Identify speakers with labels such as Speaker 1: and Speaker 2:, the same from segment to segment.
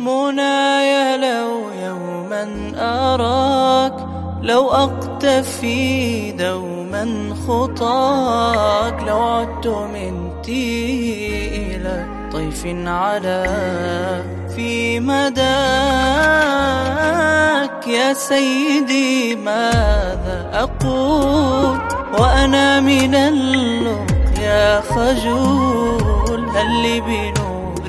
Speaker 1: منايا لو يوما أراك لو أقتفي دوما خطاك لو عدت من تي إلى طيف على في مداك. يا سيدي ماذا أقول؟ وأنا من اللقيا خجول. هل لي بنور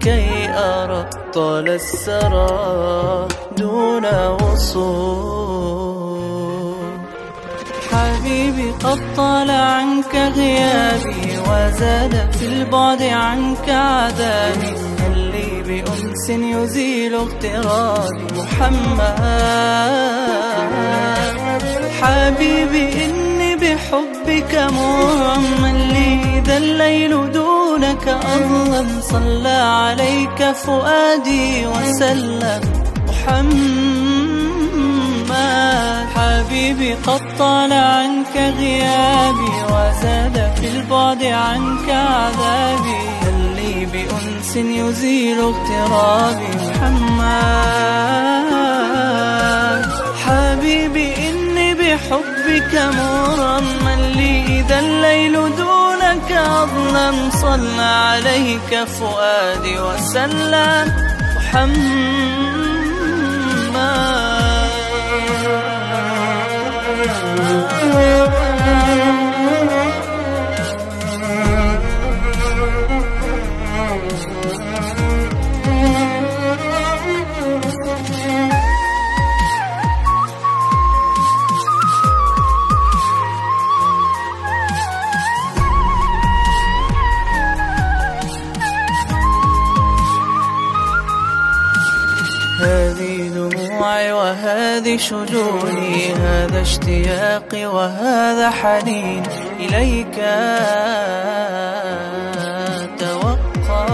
Speaker 1: كي أرى طال السرى دون وصول؟ حبيبي قد طال عنك غيابي وزاد في البعد عنك عذابي هل لي بأنس يزيل اغترابي محمد. حبيبي إني بحبك مؤمن لي. ذا الليل دونك أظلم. صلى عليك فؤادي وسلم. محمد. حبيبي قد طال عنك غيابي وزاد في البعد عنك عذابي. هل لي بأنس يزيل اغترابي. محمد حبيبي إني بحبك مرمى لي إذا الليل دونك أظلم. صلى عليك فؤادي وسلم. محمد وهذه شجوني هذا اشتياقي وهذا حنين. إليك توقع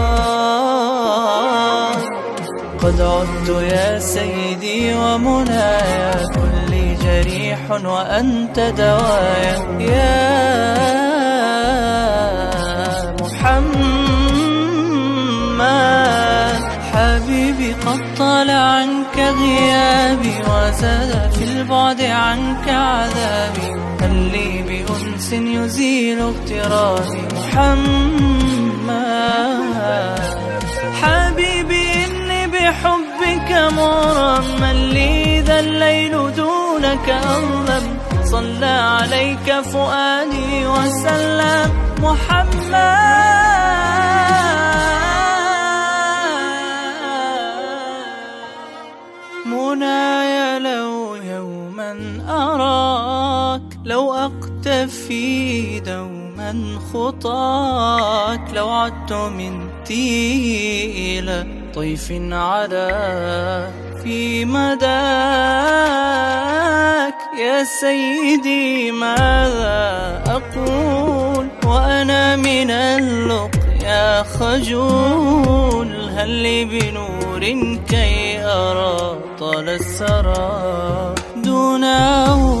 Speaker 1: قد عدت يا سيدي ومنايا كل جريح وأنت دوايا. يا حبيبي قد طال عنك غيابي وزاد في البعد عنك عذابي. هل لي بأنس يزيل اغترابي. محمد حبيبي إني بحبك مرمى لي ذا الليل دونك أظلم صلى عليك فؤادي وسلم. محمد. منايا لو يوما أراك لو أقتفي دوما خطاك لو عدت من تي إلى طيف على في مداك. يا سيدي ماذا أقول؟ وأنا من خجول هل لي بنور كي أرى طال السرى دون وصول